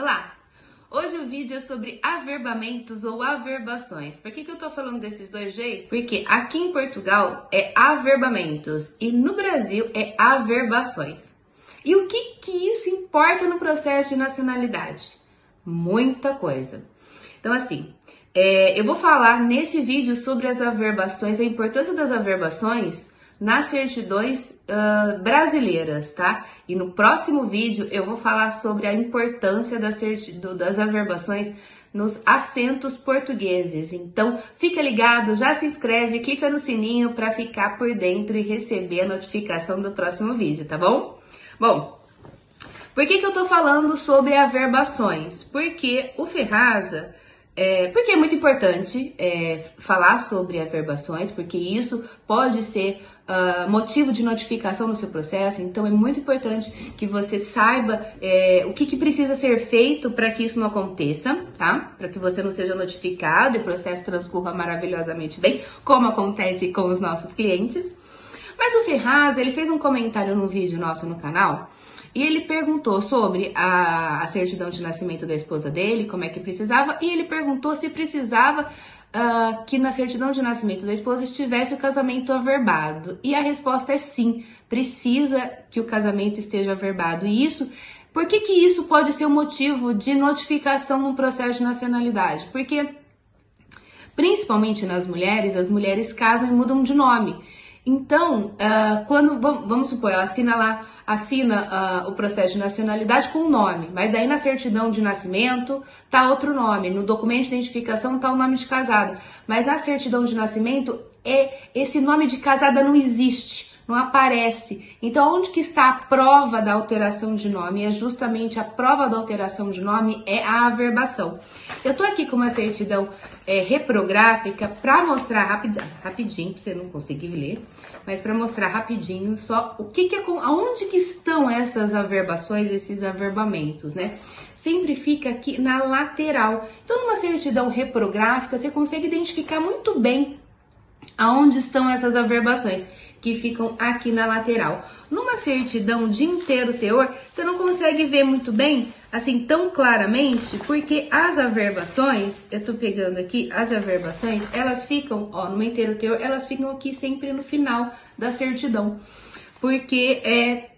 Olá! Hoje o vídeo é sobre averbamentos ou averbações. Por que, que eu tô falando desses dois jeitos? Porque aqui em Portugal é averbamentos e no Brasil é averbações. E o que, que isso importa no processo de nacionalidade? Muita coisa. Então, assim, é, eu vou falar nesse vídeo sobre as averbações, a importância das averbações nas certidões uh, brasileiras, tá? E no próximo vídeo eu vou falar sobre a importância das, averbações nos acentos portugueses. Então, fica ligado, já se inscreve, clica no sininho para ficar por dentro e receber a notificação do próximo vídeo, tá bom? Bom, por que, que eu tô falando sobre averbações? Porque o Ferraza é, porque é muito importante é, falar sobre averbações, porque isso pode ser uh, motivo de notificação no seu processo, então é muito importante que você saiba é, o que, que, precisa ser feito para que isso não aconteça, tá? Para que você não seja notificado e o processo transcorra maravilhosamente bem, como acontece com os nossos clientes. Mas o Ferraz, ele fez um comentário no vídeo nosso no canal e ele perguntou sobre a, a, certidão de nascimento da esposa dele, como é que precisava, e ele perguntou se precisava uh, que na certidão de nascimento da esposa estivesse o casamento averbado. E a resposta é sim, precisa que o casamento esteja averbado. E isso, por que, que isso pode ser um motivo de notificação no processo de nacionalidade? Porque, principalmente nas mulheres, as mulheres casam e mudam de nome. Então, uh, quando, vamos supor, ela assina lá assina uh, o processo de nacionalidade com o um nome, mas daí na certidão de nascimento tá outro nome, no documento de identificação tá o nome de casada, mas na certidão de nascimento é esse nome de casada não existe, não aparece. Então onde que está a prova da alteração de nome? É justamente a prova da alteração de nome é a averbação. Eu tô aqui com uma certidão é, reprográfica para mostrar rapidinho, rapidinho, pra você não conseguir ler mas para mostrar rapidinho só o que, que é, aonde que estão essas averbações, esses averbamentos, né? Sempre fica aqui na lateral. Então, numa certidão reprográfica, você consegue identificar muito bem aonde estão essas averbações que ficam aqui na lateral. Numa certidão de inteiro teor, você não consegue ver muito bem, assim, tão claramente, porque as averbações, eu tô pegando aqui, as averbações, elas ficam, ó, no inteiro teor, elas ficam aqui sempre no final da certidão. Porque é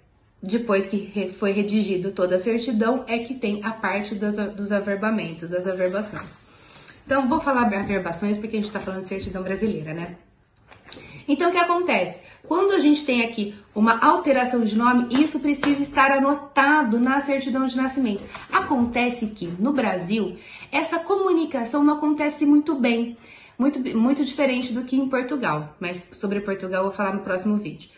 depois que foi redigido toda a certidão, é que tem a parte dos, dos averbamentos, das averbações. Então, vou falar averbações porque a gente está falando de certidão brasileira, né? Então, o que acontece? Quando a gente tem aqui uma alteração de nome, isso precisa estar anotado na certidão de nascimento. Acontece que no Brasil, essa comunicação não acontece muito bem, muito, muito diferente do que em Portugal, mas sobre Portugal eu vou falar no próximo vídeo.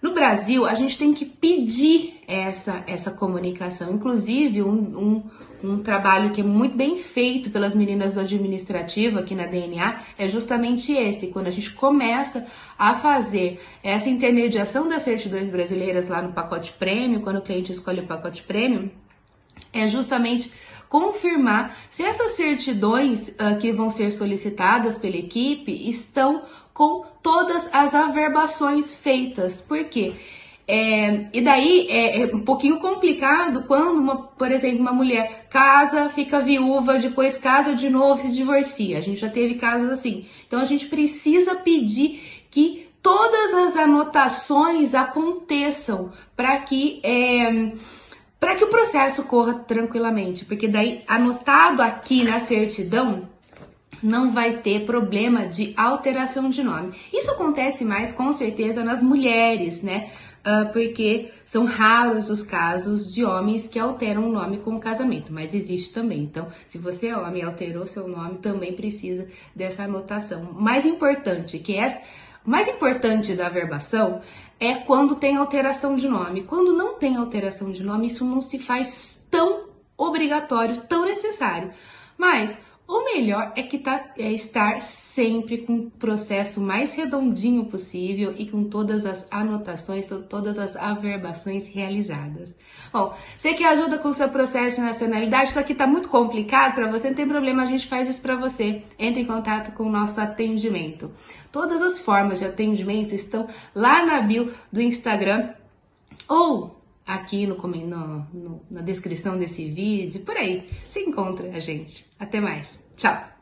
No Brasil, a gente tem que pedir essa, essa comunicação. Inclusive, um, um, um, trabalho que é muito bem feito pelas meninas do administrativo aqui na DNA é justamente esse. Quando a gente começa a fazer essa intermediação das certidões brasileiras lá no pacote prêmio, quando o cliente escolhe o pacote prêmio, é justamente confirmar se essas certidões uh, que vão ser solicitadas pela equipe estão com todas as averbações feitas. Por quê? É, e daí é, é, um pouquinho complicado quando, uma, por exemplo, uma mulher casa, fica viúva, depois casa de novo, se divorcia. A gente já teve casos assim. Então a gente precisa pedir que todas as anotações aconteçam para que é, para que o processo corra tranquilamente, porque daí anotado aqui na certidão não vai ter problema de alteração de nome. Isso acontece mais com certeza nas mulheres, né? Uh, porque são raros os casos de homens que alteram o nome com o casamento, mas existe também. Então, se você é homem e alterou seu nome, também precisa dessa anotação. Mais importante que essa mais importante da averbação é quando tem alteração de nome. Quando não tem alteração de nome, isso não se faz tão obrigatório, tão necessário. Mas o melhor é que tá, é estar sempre com o processo mais redondinho possível e com todas as anotações, todas as averbações realizadas. Bom, você que ajuda com o seu processo de nacionalidade, isso aqui tá muito complicado para você, não tem problema, a gente faz isso para você. Entre em contato com o nosso atendimento. Todas as formas de atendimento estão lá na bio do Instagram ou aqui no, no, no, na descrição desse vídeo, por aí. Se encontra a gente. Até mais. Tchau!